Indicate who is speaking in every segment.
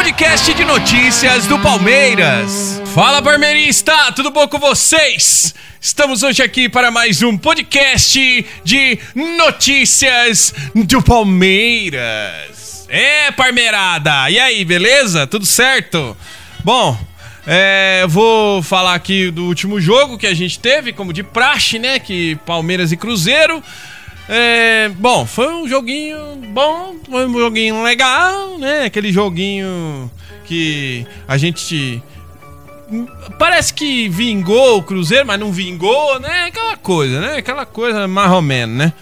Speaker 1: podcast de notícias do Palmeiras. Fala, palmeirista, tudo bom com vocês? Estamos hoje aqui para mais um podcast de notícias do Palmeiras. É, parmeirada, e aí, beleza? Tudo certo? Bom, é, vou falar aqui do último jogo que a gente teve, como de praxe, né? Que Palmeiras e Cruzeiro. É, bom, foi um joguinho bom, foi um joguinho legal, né? Aquele joguinho que a gente. Parece que vingou o Cruzeiro, mas não vingou, né? Aquela coisa, né? Aquela coisa menos, né?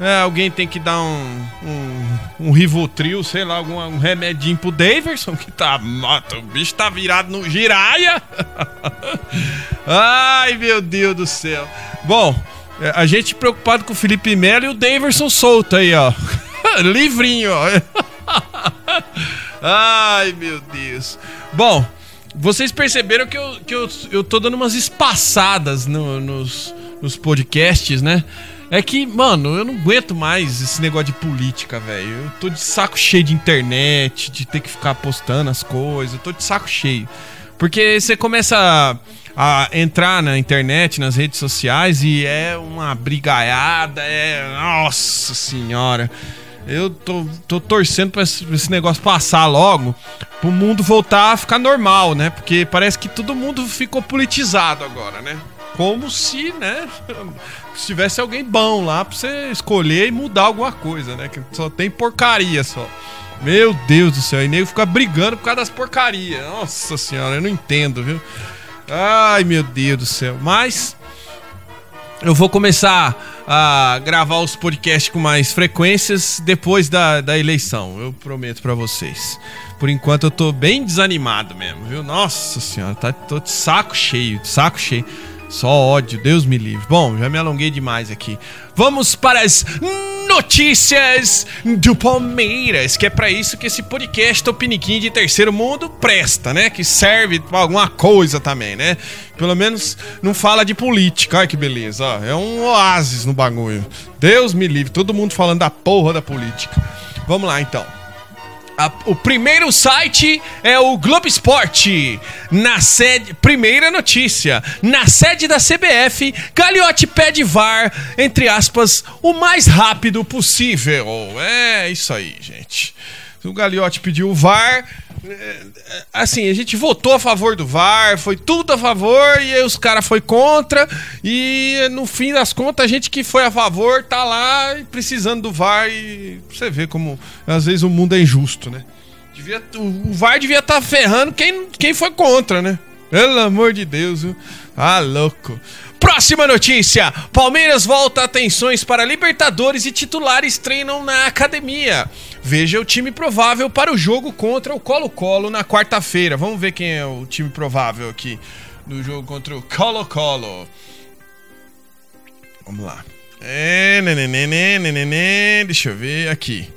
Speaker 1: É, alguém tem que dar um, um, um Rivotril, sei lá, algum um remedinho pro Daverson, que tá. O bicho tá virado no giraia. Ai, meu Deus do céu. Bom, é, a gente preocupado com o Felipe Melo e o Daverson solto aí, ó. Livrinho, ó. Ai, meu Deus. Bom, vocês perceberam que eu, que eu, eu tô dando umas espaçadas no, nos, nos podcasts, né? É que, mano, eu não aguento mais esse negócio de política, velho. Eu tô de saco cheio de internet, de ter que ficar postando as coisas. Eu tô de saco cheio. Porque você começa a, a entrar na internet, nas redes sociais, e é uma brigaiada, é. Nossa senhora. Eu tô, tô torcendo pra esse, negócio passar logo, pro mundo voltar a ficar normal, né? Porque parece que todo mundo ficou politizado agora, né? Como se, né? Se tivesse alguém bom lá pra você escolher e mudar alguma coisa, né? Que só tem porcaria só. Meu Deus do céu, e nego fica brigando por causa das porcarias. Nossa senhora, eu não entendo, viu? Ai, meu Deus do céu. Mas eu vou começar a gravar os podcasts com mais frequências depois da, da eleição. Eu prometo para vocês. Por enquanto eu tô bem desanimado mesmo, viu? Nossa senhora, tá, tô de saco cheio, de saco cheio. Só ódio, Deus me livre. Bom, já me alonguei demais aqui. Vamos para as notícias do Palmeiras, que é para isso que esse podcast Topiniquim de Terceiro Mundo presta, né? Que serve pra alguma coisa também, né? Pelo menos não fala de política. Ai que beleza, ó. É um oásis no bagulho. Deus me livre, todo mundo falando da porra da política. Vamos lá então. A, o primeiro site é o Globo Esporte. Na sede. Primeira notícia. Na sede da CBF, Gagliotti pede VAR, entre aspas, o mais rápido possível. É isso aí, gente. O Gagliotti pediu o VAR. Assim, a gente votou a favor do VAR, foi tudo a favor e os caras foi contra e no fim das contas a gente que foi a favor tá lá precisando do VAR e você vê como às vezes o mundo é injusto, né? Devia, o VAR devia estar tá ferrando quem, quem foi contra, né? Pelo amor de Deus, viu? Ah, louco. Próxima notícia: Palmeiras volta atenções para Libertadores e titulares treinam na academia. Veja o time provável para o jogo contra o Colo-Colo na quarta-feira. Vamos ver quem é o time provável aqui no jogo contra o Colo-Colo. Vamos lá. É, nenenê, nenenê, deixa eu ver aqui.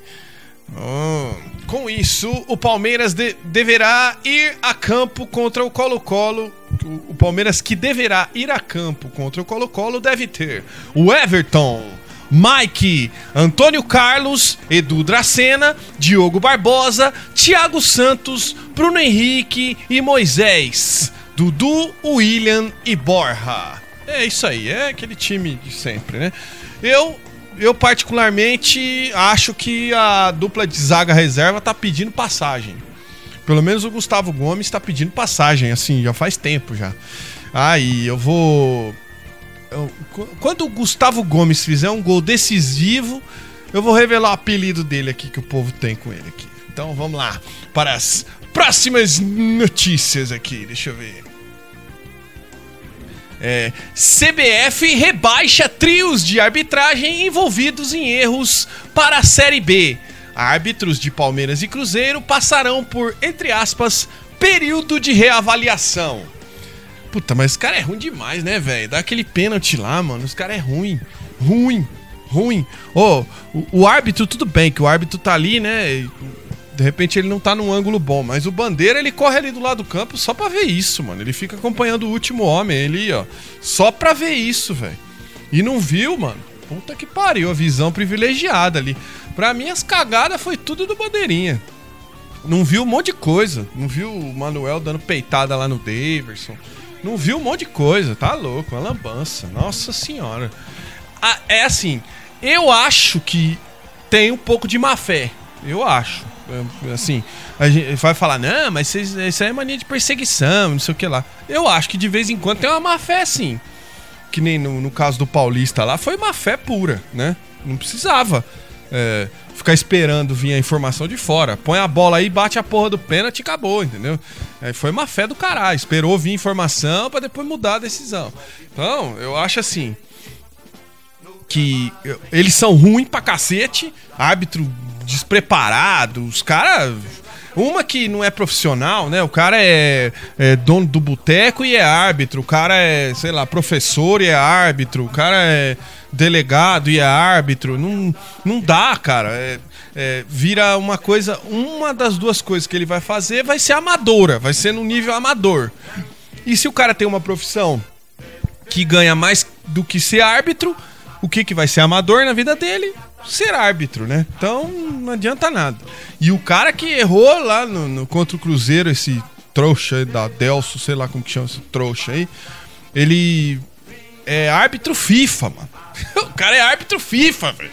Speaker 1: Oh. Com isso, o Palmeiras de deverá ir a campo contra o Colo-Colo. O, Palmeiras que deverá ir a campo contra o Colo-Colo deve ter o Everton, Mike, Antônio Carlos, Edu Dracena, Diogo Barbosa, Thiago Santos, Bruno Henrique e Moisés, Dudu, William e Borja. É isso aí, é aquele time de sempre, né? Eu eu particularmente acho que a dupla de zaga reserva tá pedindo passagem. Pelo menos o Gustavo Gomes está pedindo passagem, assim, já faz tempo já. Aí eu vou. Eu... Quando o Gustavo Gomes fizer um gol decisivo, eu vou revelar o apelido dele aqui que o povo tem com ele aqui. Então vamos lá para as próximas notícias aqui. Deixa eu ver. É, CBF rebaixa trios de arbitragem envolvidos em erros para a Série B. Árbitros de Palmeiras e Cruzeiro passarão por, entre aspas, período de reavaliação. Puta, mas esse cara é ruim demais, né, velho? Dá aquele pênalti lá, mano. Os cara é ruim. Ruim. Ruim. Ô, oh, o, o árbitro, tudo bem, que o árbitro tá ali, né? De repente ele não tá num ângulo bom, mas o Bandeira ele corre ali do lado do campo só pra ver isso, mano. Ele fica acompanhando o último homem ali, ó. Só pra ver isso, velho. E não viu, mano. Puta que pariu, a visão privilegiada ali. Pra mim, as cagadas foi tudo do Bandeirinha. Não viu um monte de coisa. Não viu o Manuel dando peitada lá no Daverson. Não viu um monte de coisa. Tá louco, uma lambança. Nossa senhora. Ah, é assim, eu acho que tem um pouco de má fé. Eu acho. É, assim, a gente vai falar, não, mas isso aí é mania de perseguição, não sei o que lá. Eu acho que de vez em quando tem uma má fé, sim. Que nem no, no caso do Paulista lá, foi má fé pura, né? Não precisava. É, ficar esperando vir a informação de fora. Põe a bola aí, bate a porra do pênalti e acabou, entendeu? Aí foi uma fé do caralho. Esperou vir informação para depois mudar a decisão. Então, eu acho assim. Que eles são ruins pra cacete, árbitro despreparado, os caras. Uma que não é profissional, né? O cara é, é dono do boteco e é árbitro. O cara é, sei lá, professor e é árbitro. O cara é delegado e é árbitro. Não, não dá, cara. É, é, vira uma coisa. Uma das duas coisas que ele vai fazer vai ser amadora, vai ser no nível amador. E se o cara tem uma profissão que ganha mais do que ser árbitro, o que, que vai ser amador na vida dele? Ser árbitro, né? Então não adianta nada. E o cara que errou lá no, no contra o Cruzeiro, esse trouxa aí da Delso, sei lá como que chama esse trouxa aí, ele é árbitro FIFA, mano. o cara é árbitro FIFA, velho.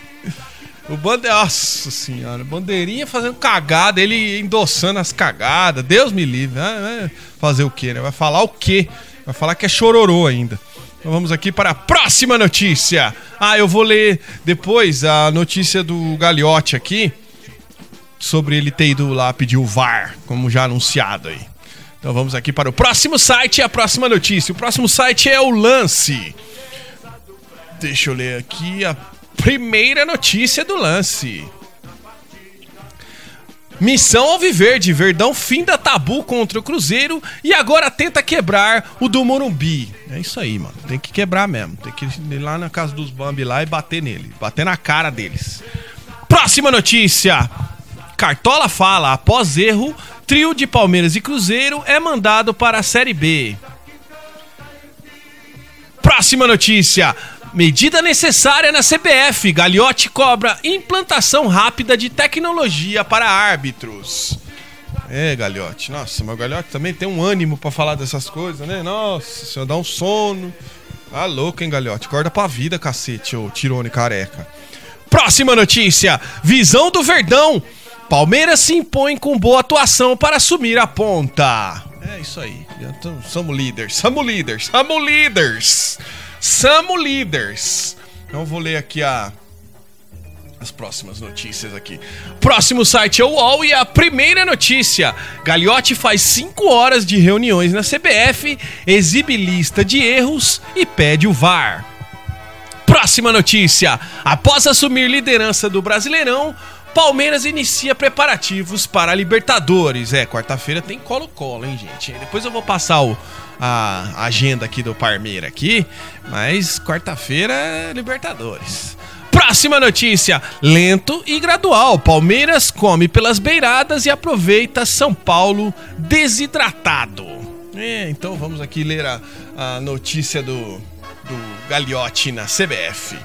Speaker 1: O Bande... Nossa senhora, bandeirinha fazendo cagada, ele endossando as cagadas. Deus me livre. Vai fazer o quê, né? Vai falar o quê? Vai falar que é chororô ainda. Então vamos aqui para a próxima notícia. Ah, eu vou ler depois a notícia do Gagliotti aqui. Sobre ele ter ido lá pedir o VAR, como já anunciado aí. Então vamos aqui para o próximo site e a próxima notícia. O próximo site é o Lance. Deixa eu ler aqui a primeira notícia do lance. Missão Alviverde, Verdão finda tabu contra o Cruzeiro e agora tenta quebrar o do Morumbi. É isso aí, mano. Tem que quebrar mesmo. Tem que ir lá na casa dos Bambi lá e bater nele. Bater na cara deles. Próxima notícia. Cartola fala, após erro, trio de Palmeiras e Cruzeiro é mandado para a Série B. Próxima notícia. Medida necessária na CBF. Gagliotti cobra implantação rápida de tecnologia para árbitros. É, Gagliotti. Nossa, mas o Gagliotti também tem um ânimo para falar dessas coisas, né? Nossa, senhor dá um sono. Tá louco, hein, Gagliotti? Acorda pra vida, cacete, ô Tirone careca. Próxima notícia. Visão do Verdão. Palmeiras se impõe com boa atuação para assumir a ponta. É isso aí. Então, somos líderes. Somos líderes. Somos líderes. Samo Leaders. Então vou ler aqui a as próximas notícias aqui. Próximo site é o UOL e a primeira notícia. Gagliotti faz 5 horas de reuniões na CBF, exibe lista de erros e pede o VAR. Próxima notícia. Após assumir liderança do Brasileirão, Palmeiras inicia preparativos para a Libertadores. É, quarta-feira tem colo-colo, hein, gente? Depois eu vou passar o, a agenda aqui do Parmeira aqui, mas quarta-feira é Libertadores. Próxima notícia: lento e gradual. Palmeiras come pelas beiradas e aproveita São Paulo desidratado. É, então vamos aqui ler a, a notícia do, do Gagliotti na CBF.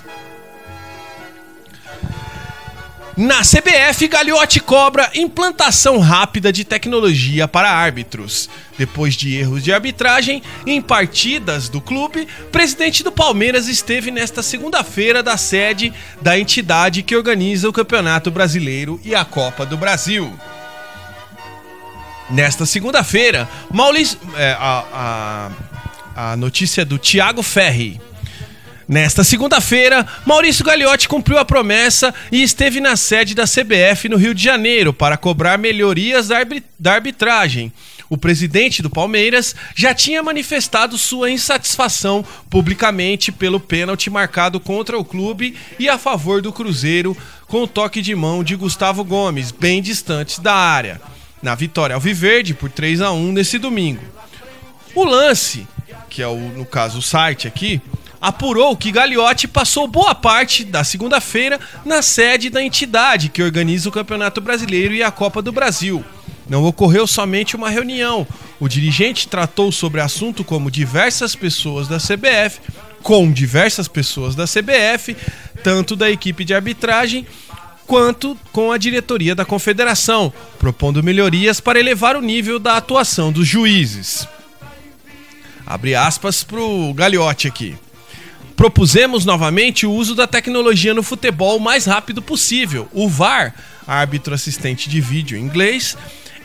Speaker 1: Na CBF, Gagliotti cobra implantação rápida de tecnologia para árbitros. Depois de erros de arbitragem em partidas do clube, presidente do Palmeiras esteve nesta segunda-feira da sede da entidade que organiza o Campeonato Brasileiro e a Copa do Brasil. Nesta segunda-feira, Maurício. É, a, a, a notícia é do Thiago Ferri. Nesta segunda-feira, Maurício Gagliotti cumpriu a promessa e esteve na sede da CBF no Rio de Janeiro para cobrar melhorias da arbitragem. O presidente do Palmeiras já tinha manifestado sua insatisfação publicamente pelo pênalti marcado contra o clube e a favor do Cruzeiro com o toque de mão de Gustavo Gomes, bem distantes da área, na vitória alviverde por 3 a 1 nesse domingo. O lance, que é o, no caso o site aqui, apurou que Gagliotti passou boa parte da segunda-feira na sede da entidade que organiza o Campeonato Brasileiro e a Copa do Brasil. Não ocorreu somente uma reunião. O dirigente tratou sobre o assunto como diversas pessoas da CBF, com diversas pessoas da CBF, tanto da equipe de arbitragem quanto com a diretoria da confederação, propondo melhorias para elevar o nível da atuação dos juízes. Abre aspas para o Gagliotti aqui. Propusemos novamente o uso da tecnologia no futebol o mais rápido possível. O VAR, árbitro assistente de vídeo em inglês,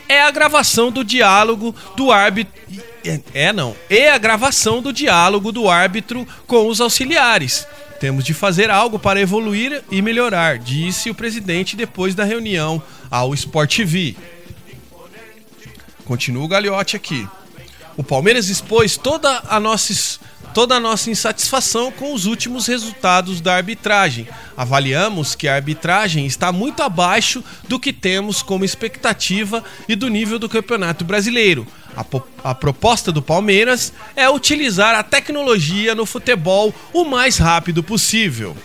Speaker 1: é a gravação do diálogo do árbitro. É, não. É a gravação do diálogo do árbitro com os auxiliares. Temos de fazer algo para evoluir e melhorar, disse o presidente depois da reunião ao Sport TV. Continua o Gagliotti aqui. O Palmeiras expôs toda a nossa toda a nossa insatisfação com os últimos resultados da arbitragem. Avaliamos que a arbitragem está muito abaixo do que temos como expectativa e do nível do Campeonato Brasileiro. A, a, proposta do Palmeiras é utilizar a tecnologia no futebol o mais rápido possível.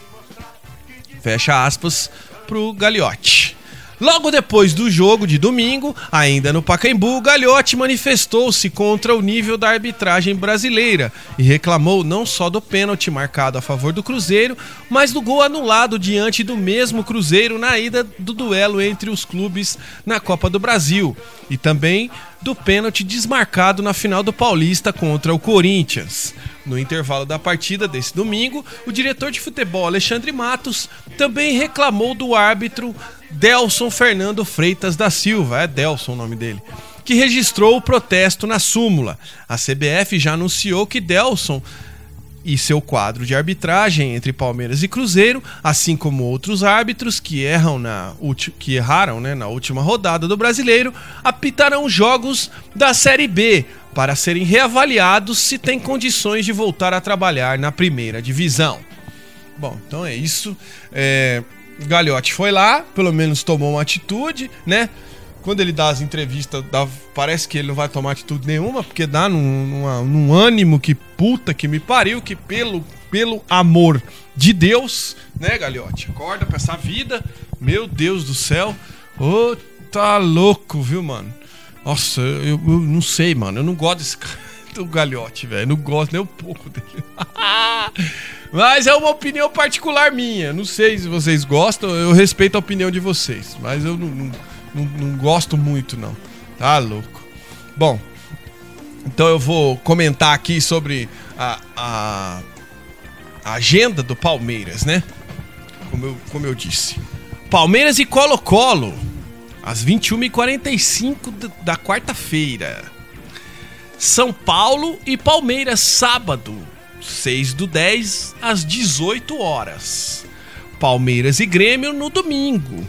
Speaker 1: Fecha aspas pro Gagliotti. Logo depois do jogo de domingo, ainda no Pacaembu, Galhote manifestou-se contra o nível da arbitragem brasileira e reclamou não só do pênalti marcado a favor do Cruzeiro, mas do gol anulado diante do mesmo Cruzeiro na ida do duelo entre os clubes na Copa do Brasil e também do pênalti desmarcado na final do Paulista contra o Corinthians. No intervalo da partida desse domingo, o diretor de futebol Alexandre Matos também reclamou do árbitro Delson Fernando Freitas da Silva, é Delson o nome dele, que registrou o protesto na súmula. A CBF já anunciou que Delson e seu quadro de arbitragem entre Palmeiras e Cruzeiro, assim como outros árbitros que erram na que erraram né, na última rodada do Brasileiro, apitarão jogos da Série B para serem reavaliados se tem condições de voltar a trabalhar na primeira divisão. Bom, então é isso. É, Galhote foi lá, pelo menos tomou uma atitude, né? quando ele dá as entrevistas, dá, parece que ele não vai tomar atitude nenhuma, porque dá num, numa, num ânimo que puta que me pariu, que pelo, pelo amor de Deus, né, Galhote? Acorda pra essa vida, meu Deus do céu. Ô, oh, tá louco, viu, mano? Nossa, eu, eu, não sei, mano, eu não gosto desse cara, do Galhote, velho, não gosto nem um pouco dele. Mas é uma opinião particular minha. Não sei se vocês gostam, eu respeito a opinião de vocês. Mas eu não, não, não, não gosto muito, não. Tá louco. Bom, então eu vou comentar aqui sobre a, a, a agenda do Palmeiras, né? Como eu, como eu disse. Palmeiras e Colo-Colo, às 21h45 da quarta-feira. São Paulo e Palmeiras, sábado, 6 do 10, às 18 horas. Palmeiras e Grêmio no domingo,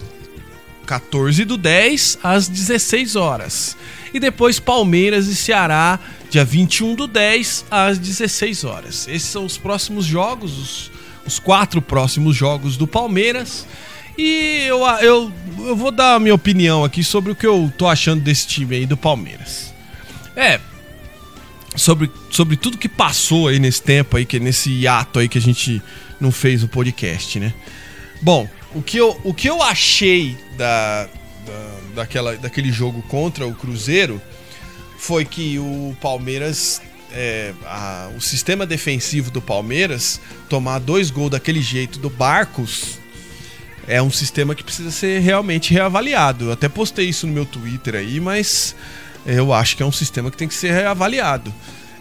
Speaker 1: 14 do 10 às 16 horas. E depois Palmeiras e Ceará, dia 21 do 10 às 16 horas. Esses são os próximos jogos, os, os quatro próximos jogos do Palmeiras. E eu, eu, eu vou dar a minha opinião aqui sobre o que eu tô achando desse time aí do Palmeiras. É, sobre, sobre tudo que passou aí nesse tempo aí, que nesse hiato aí que a gente não fez o podcast, né? Bom, o que eu, o que eu achei da, da, daquela, daquele jogo contra o Cruzeiro foi que o Palmeiras. É, a, o sistema defensivo do Palmeiras tomar dois gols daquele jeito do Barcos é um sistema que precisa ser realmente reavaliado. Eu até postei isso no meu Twitter aí, mas eu acho que é um sistema que tem que ser reavaliado.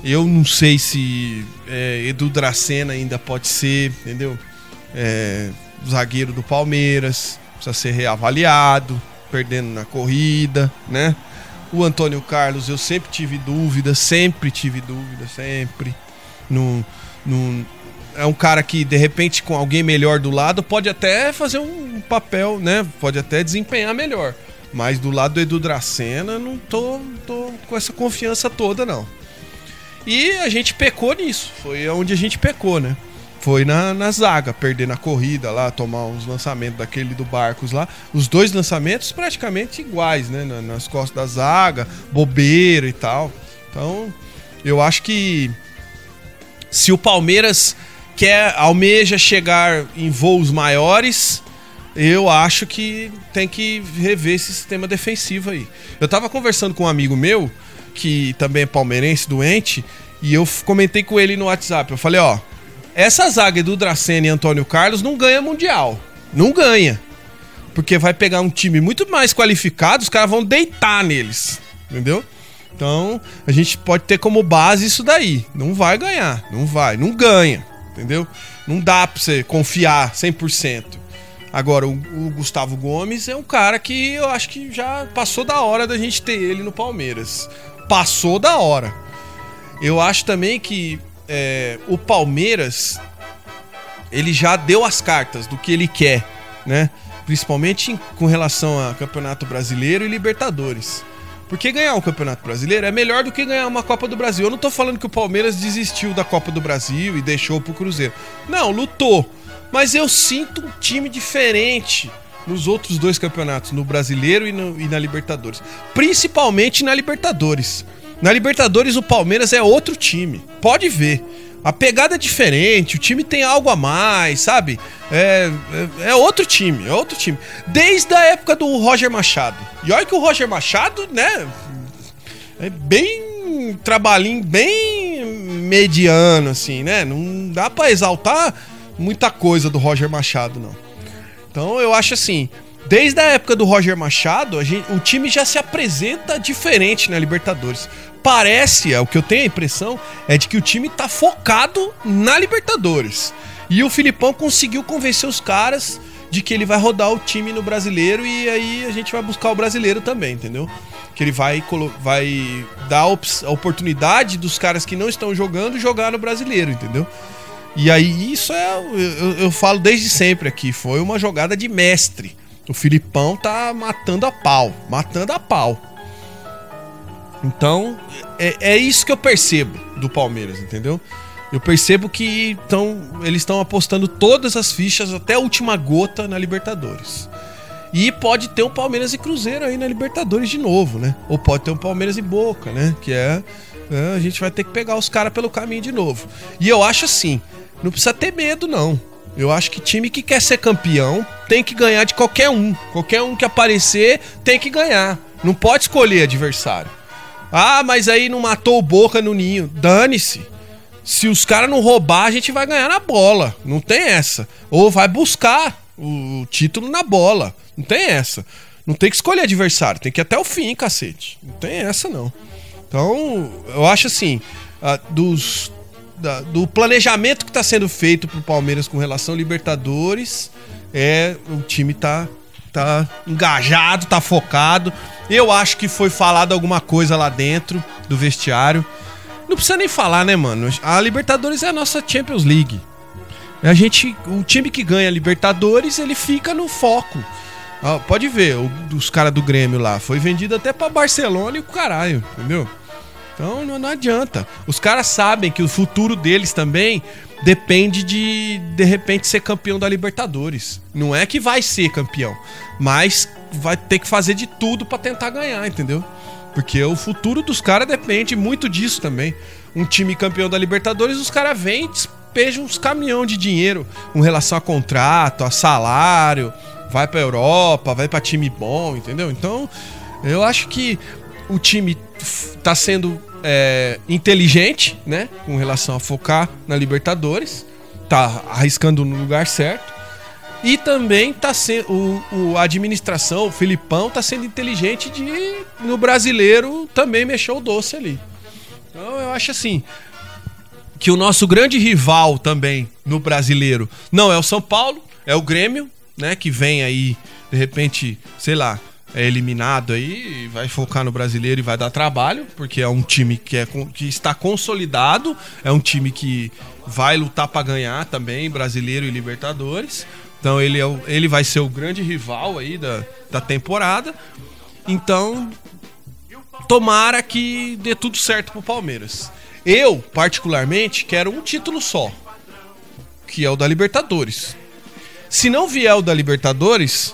Speaker 1: Eu não sei se é, Edu Dracena ainda pode ser, entendeu? É, zagueiro do Palmeiras, precisa ser reavaliado, perdendo na corrida, né? O Antônio Carlos, eu sempre tive dúvida, sempre tive dúvida, sempre. No, no, é um cara que, de repente, com alguém melhor do lado, pode até fazer um papel, né? Pode até desempenhar melhor. Mas do lado do Edu Dracena, não tô, tô com essa confiança toda, não. E a gente pecou nisso. Foi onde a gente pecou, né? foi na, na zaga, perder na corrida lá, tomar uns lançamentos daquele do Barcos lá. Os dois lançamentos praticamente iguais, né? Nas costas da zaga, bobeira e tal. Então, eu acho que se o Palmeiras quer almeja chegar em voos maiores, eu acho que tem que rever esse sistema defensivo aí. Eu tava conversando com um amigo meu, que também é palmeirense, doente, e eu comentei com ele no WhatsApp. Eu falei, ó, essa zaga do Dracena e Antônio Carlos não ganha mundial. Não ganha. Porque vai pegar um time muito mais qualificado, os caras vão deitar neles. Entendeu? Então, a gente pode ter como base isso daí. Não vai ganhar, não vai, não ganha, entendeu? Não dá pra você confiar 100%. Agora, o, o, Gustavo Gomes é um cara que eu acho que já passou da hora da gente ter ele no Palmeiras. Passou da hora. Eu acho também que é, o Palmeiras ele já deu as cartas do que ele quer, né? Principalmente em, com relação a Campeonato Brasileiro e Libertadores. Porque ganhar um Campeonato Brasileiro é melhor do que ganhar uma Copa do Brasil. Eu não tô falando que o Palmeiras desistiu da Copa do Brasil e deixou pro Cruzeiro. Não, lutou. Mas eu sinto um time diferente nos outros dois campeonatos, no Brasileiro e, no, e na Libertadores. Principalmente na Libertadores. Na Libertadores o Palmeiras é outro time. Pode ver. A pegada é diferente, o time tem algo a mais, sabe? É, é, é, outro time, é outro time. Desde a época do Roger Machado. E olha que o Roger Machado, né? É bem. Trabalhinho bem mediano, assim, né? Não dá para exaltar muita coisa do Roger Machado, não. Então eu acho assim. Desde a época do Roger Machado, gente, o time já se apresenta diferente na Libertadores parece, é o que eu tenho a impressão, é de que o time tá focado na Libertadores. E o Filipão conseguiu convencer os caras de que ele vai rodar o time no brasileiro e aí a gente vai buscar o brasileiro também, entendeu? Que ele vai, vai dar a oportunidade dos caras que não estão jogando jogar no brasileiro, entendeu? E aí isso é. Eu, eu falo desde sempre aqui, foi uma jogada de mestre. O Filipão tá matando a pau, matando a pau. Então, é, é isso que eu percebo do Palmeiras, entendeu? Eu percebo que tão, eles estão apostando todas as fichas até a última gota na Libertadores. E pode ter um Palmeiras e Cruzeiro aí na Libertadores de novo, né? Ou pode ter um Palmeiras e Boca, né? Que é. é a gente vai ter que pegar os caras pelo caminho de novo. E eu acho assim: não precisa ter medo, não. Eu acho que time que quer ser campeão tem que ganhar de qualquer um. Qualquer um que aparecer tem que ganhar. Não pode escolher adversário. Ah, mas aí não matou o Boca no ninho. Dane-se. Se os caras não roubar, a gente vai ganhar na bola. Não tem essa. Ou vai buscar o título na bola. Não tem essa. Não tem que escolher adversário. Tem que ir até o fim, cacete. Não tem essa, não. Então, eu acho assim, dos, da, do planejamento que está sendo feito pro Palmeiras com relação a Libertadores, é o time tá, tá engajado, tá focado. Eu acho que foi falado alguma coisa lá dentro do vestiário. Não precisa nem falar, né, mano? A Libertadores é a nossa Champions League. A gente, o time que ganha a Libertadores, ele fica no foco. pode ver, o, os caras do Grêmio lá, foi vendido até para Barcelona e o caralho, entendeu? Então não, não adianta. Os caras sabem que o futuro deles também depende de de repente ser campeão da Libertadores. Não é que vai ser campeão, mas vai ter que fazer de tudo para tentar ganhar, entendeu? Porque o futuro dos caras depende muito disso também. Um time campeão da Libertadores, os caras vêm despejam uns caminhão de dinheiro com relação a contrato, a salário, vai pra Europa, vai para time bom, entendeu? Então, eu acho que o time tá sendo é, inteligente, né? Com relação a focar na Libertadores. Tá arriscando no lugar certo. E também tá sendo. O, a administração, o Filipão, tá sendo inteligente de no brasileiro também mexer o doce ali. Então eu acho assim. Que o nosso grande rival também no brasileiro não é o São Paulo, é o Grêmio, né? Que vem aí, de repente, sei lá, é eliminado aí, vai focar no brasileiro e vai dar trabalho, porque é um time que, é, que está consolidado, é um time que vai lutar para ganhar também, brasileiro e Libertadores. Então ele, é ele vai ser o grande rival aí da, da temporada. Então, tomara que dê tudo certo pro Palmeiras. Eu, particularmente, quero um título só, que é o da Libertadores. Se não vier o da Libertadores,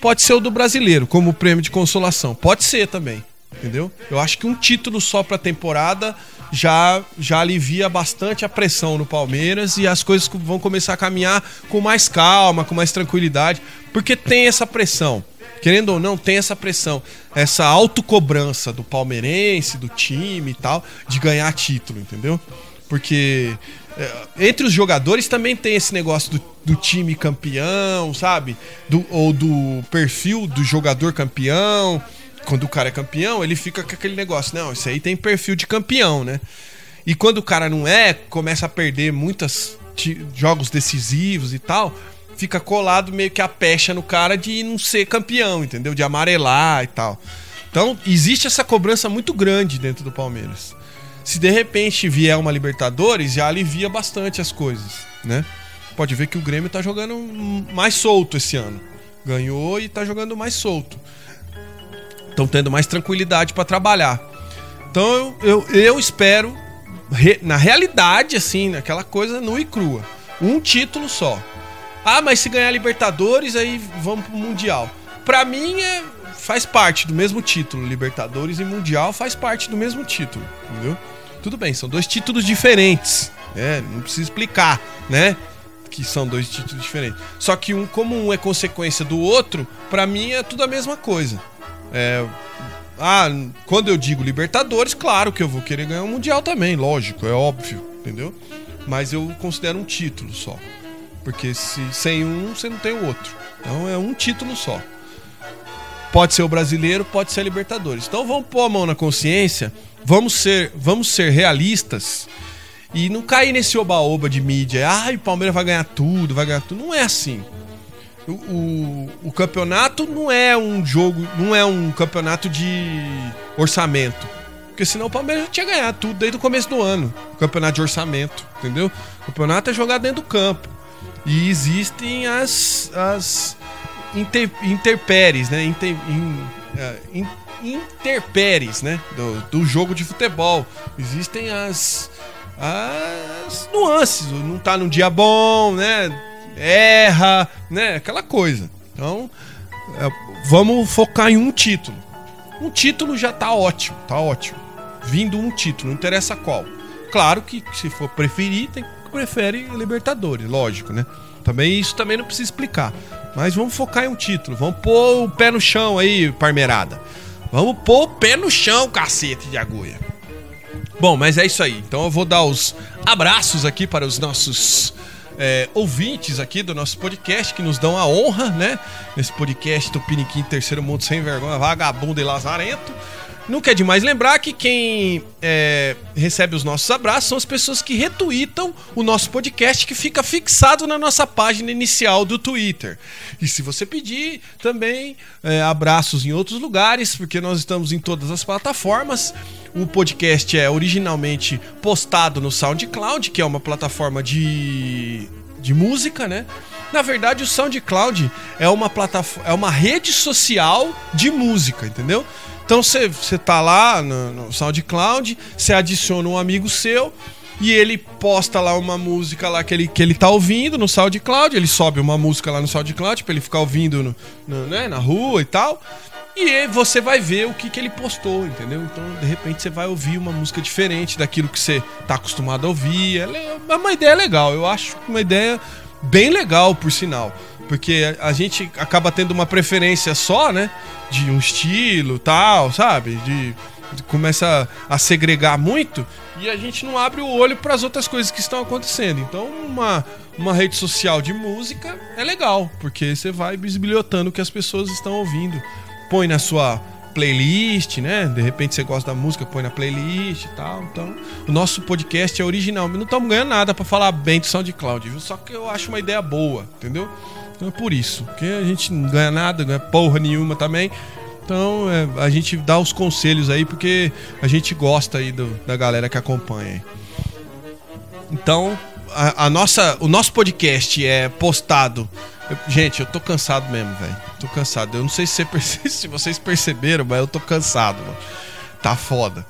Speaker 1: pode ser o do brasileiro, como prêmio de consolação. Pode ser também, entendeu? Eu acho que um título só pra temporada já, já alivia bastante a pressão no Palmeiras e as coisas vão começar a caminhar com mais calma, com mais tranquilidade, porque tem essa pressão. Querendo ou não, tem essa pressão, essa autocobrança do palmeirense, do time e tal, de ganhar título, entendeu? Porque entre os jogadores também tem esse negócio do, do time campeão, sabe? Do, ou do perfil do jogador campeão. Quando o cara é campeão, ele fica com aquele negócio, não, isso aí tem perfil de campeão, né? E quando o cara não é, começa a perder muitos jogos decisivos e tal, fica colado meio que a pecha no cara de não ser campeão, entendeu? De amarelar e tal. Então, existe essa cobrança muito grande dentro do Palmeiras. Se de repente vier uma Libertadores, já alivia bastante as coisas, né? Pode ver que o Grêmio tá jogando mais solto esse ano. Ganhou e tá jogando mais solto. Estão tendo mais tranquilidade para trabalhar. Então eu, eu, eu espero, re, na realidade, assim, aquela coisa nua e crua. Um título só. Ah, mas se ganhar Libertadores, aí vamos pro Mundial. Pra mim, é, faz parte do mesmo título. Libertadores e Mundial faz parte do mesmo título, entendeu? Tudo bem, são dois títulos diferentes. né? não precisa explicar, né? Que são dois títulos diferentes. Só que um, como um é consequência do outro, pra mim é tudo a mesma coisa. É, ah, quando eu digo Libertadores, claro que eu vou querer ganhar o um Mundial também, lógico, é óbvio, entendeu? Mas eu considero um título só. Porque se sem um, você não tem o outro. Então é um título só. Pode ser o brasileiro, pode ser a Libertadores. Então vamos pôr a mão na consciência, vamos ser, vamos ser realistas e não cair nesse oba-oba de mídia. Ai, o Palmeiras vai ganhar tudo, vai ganhar tudo. Não é assim. O, o, o, campeonato não é um jogo, não é um campeonato de orçamento. Porque senão o Palmeiras já tinha ganhado tudo desde o começo do ano. Campeonato de orçamento, entendeu? O campeonato é jogado dentro do campo. E existem as, as inter, interpéries, né? Inter, in, uh, in, interpéries, né? Do, do jogo de futebol. Existem as, as nuances. Não tá num dia bom, né? Erra, né? Aquela coisa. Então, é, vamos focar em um título. Um título já tá ótimo, tá ótimo. Vindo um título, não interessa qual. Claro que se for preferir, tem prefere Libertadores, lógico, né? Também isso também não precisa explicar. Mas vamos focar em um título. Vamos pôr o pé no chão aí, parmeirada. Vamos pôr o pé no chão, cacete de agulha. Bom, mas é isso aí. Então eu vou dar os abraços aqui para os nossos é, ouvintes aqui do nosso podcast que nos dão a honra, né? Nesse podcast do Piniquim Terceiro Mundo Sem Vergonha, Vagabundo e Lazarento. Nunca é demais lembrar que quem é, recebe os nossos abraços são as pessoas que retweetam o nosso podcast que fica fixado na nossa página inicial do Twitter. E se você pedir também é, abraços em outros lugares, porque nós estamos em todas as plataformas. O podcast é originalmente postado no SoundCloud, que é uma plataforma de, de música, né? Na verdade, o SoundCloud é uma plataforma, é uma rede social de música, entendeu? Então você tá lá no, no SoundCloud, você adiciona um amigo seu e ele posta lá uma música lá que ele, que ele tá ouvindo no SoundCloud, ele sobe uma música lá no SoundCloud pra ele ficar ouvindo no, no, né, na rua e tal. E você vai ver o que, que ele postou, entendeu? Então, de repente, você vai ouvir uma música diferente daquilo que você tá acostumado a ouvir. É, é uma ideia legal, eu acho uma ideia bem legal, por sinal. Porque a gente acaba tendo uma preferência só, né? de um estilo tal, sabe? De começa a segregar muito e a gente não abre o olho para as outras coisas que estão acontecendo. Então, uma, uma rede social de música é legal, porque você vai bisbilhotando o que as pessoas estão ouvindo. Põe na sua playlist, né? De repente você gosta da música, põe na playlist e tal. Então, o nosso podcast é original. Não estamos ganhando nada para falar bem do SoundCloud, viu? Só que eu acho uma ideia boa, entendeu? Então é por isso. Porque a gente não ganha nada, ganha porra nenhuma também. Então é, a gente dá os conselhos aí porque a gente gosta aí do, da galera que acompanha. Então a, a, nossa, o nosso podcast é postado. Eu, gente, eu tô cansado mesmo, velho. Tô cansado. Eu não sei se, você, se vocês perceberam, mas eu tô cansado, mano. Tá foda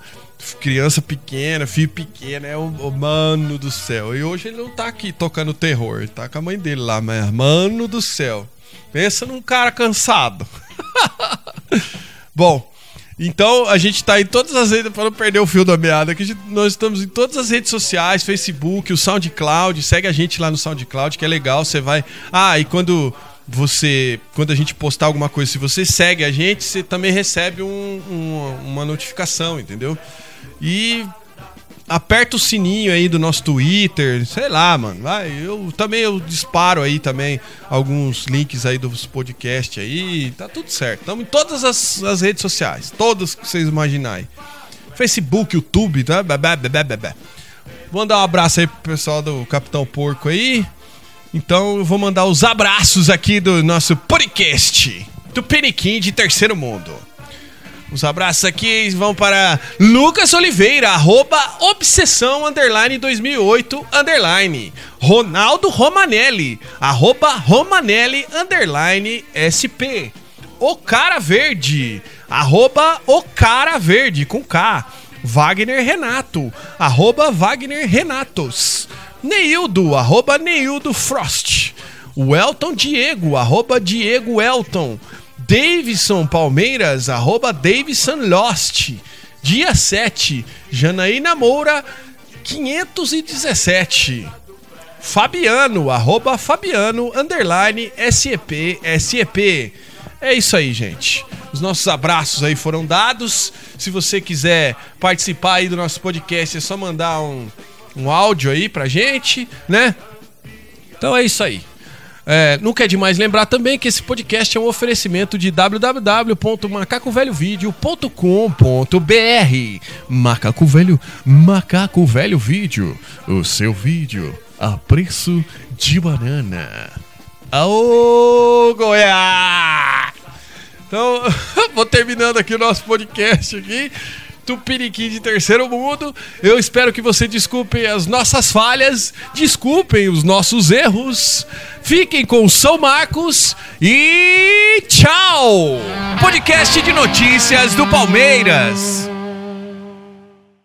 Speaker 1: criança pequena, filho pequeno, é o, o, mano do céu. E hoje ele não tá aqui tocando terror, tá com a mãe dele lá, mas mano do céu. Pensa num cara cansado. Bom, então a gente tá em todas as redes, para não perder o fio da meada, que nós estamos em todas as redes sociais, Facebook, o SoundCloud, segue a gente lá no SoundCloud, que é legal, você vai... Ah, e quando você, quando a gente postar alguma coisa, se você segue a gente, você também recebe um, um, uma notificação, entendeu? E aperta o sininho aí do nosso Twitter, sei lá, mano. Vai, eu também eu disparo aí também alguns links aí dos podcasts aí, tá tudo certo. Estamos em todas as, as, redes sociais, todas que vocês imaginarem. Facebook, YouTube, tá? Vou mandar um abraço aí pro pessoal do Capitão Porco aí. Então eu vou mandar os abraços aqui do nosso podcast do Peniquim de Terceiro Mundo. Os abraços aqui vão para Lucas Oliveira, arroba Obsessão Underline 2008 Underline. Ronaldo Romanelli, arroba Romanelli Underline SP. O Cara Verde, arroba O Cara Verde com K. Wagner Renato, arroba Wagner Renatos. Neildo, arroba Neildo Frost. Welton Diego, arroba Diego Elton. Davidson Palmeiras, arroba Davidson Lost. Dia 7, Janaína Moura, 517. Fabiano, arroba Fabiano, underline, SEP, SEP. É isso aí, gente. Os nossos abraços aí foram dados. Se você quiser participar aí do nosso podcast, é só mandar um, um áudio aí pra gente, né? Então é isso aí. É, nunca é demais lembrar também que esse podcast é um oferecimento de www.macacovelhovideo.com.br Macaco Velho, Macaco Velho Vídeo, o seu vídeo a preço de banana. Aô, Goiás! Então, vou terminando aqui o nosso podcast aqui. Tupiniquim de terceiro mundo. Eu espero que você desculpe as nossas falhas, desculpem os nossos erros. Fiquem com São Marcos e tchau! Podcast de notícias do Palmeiras.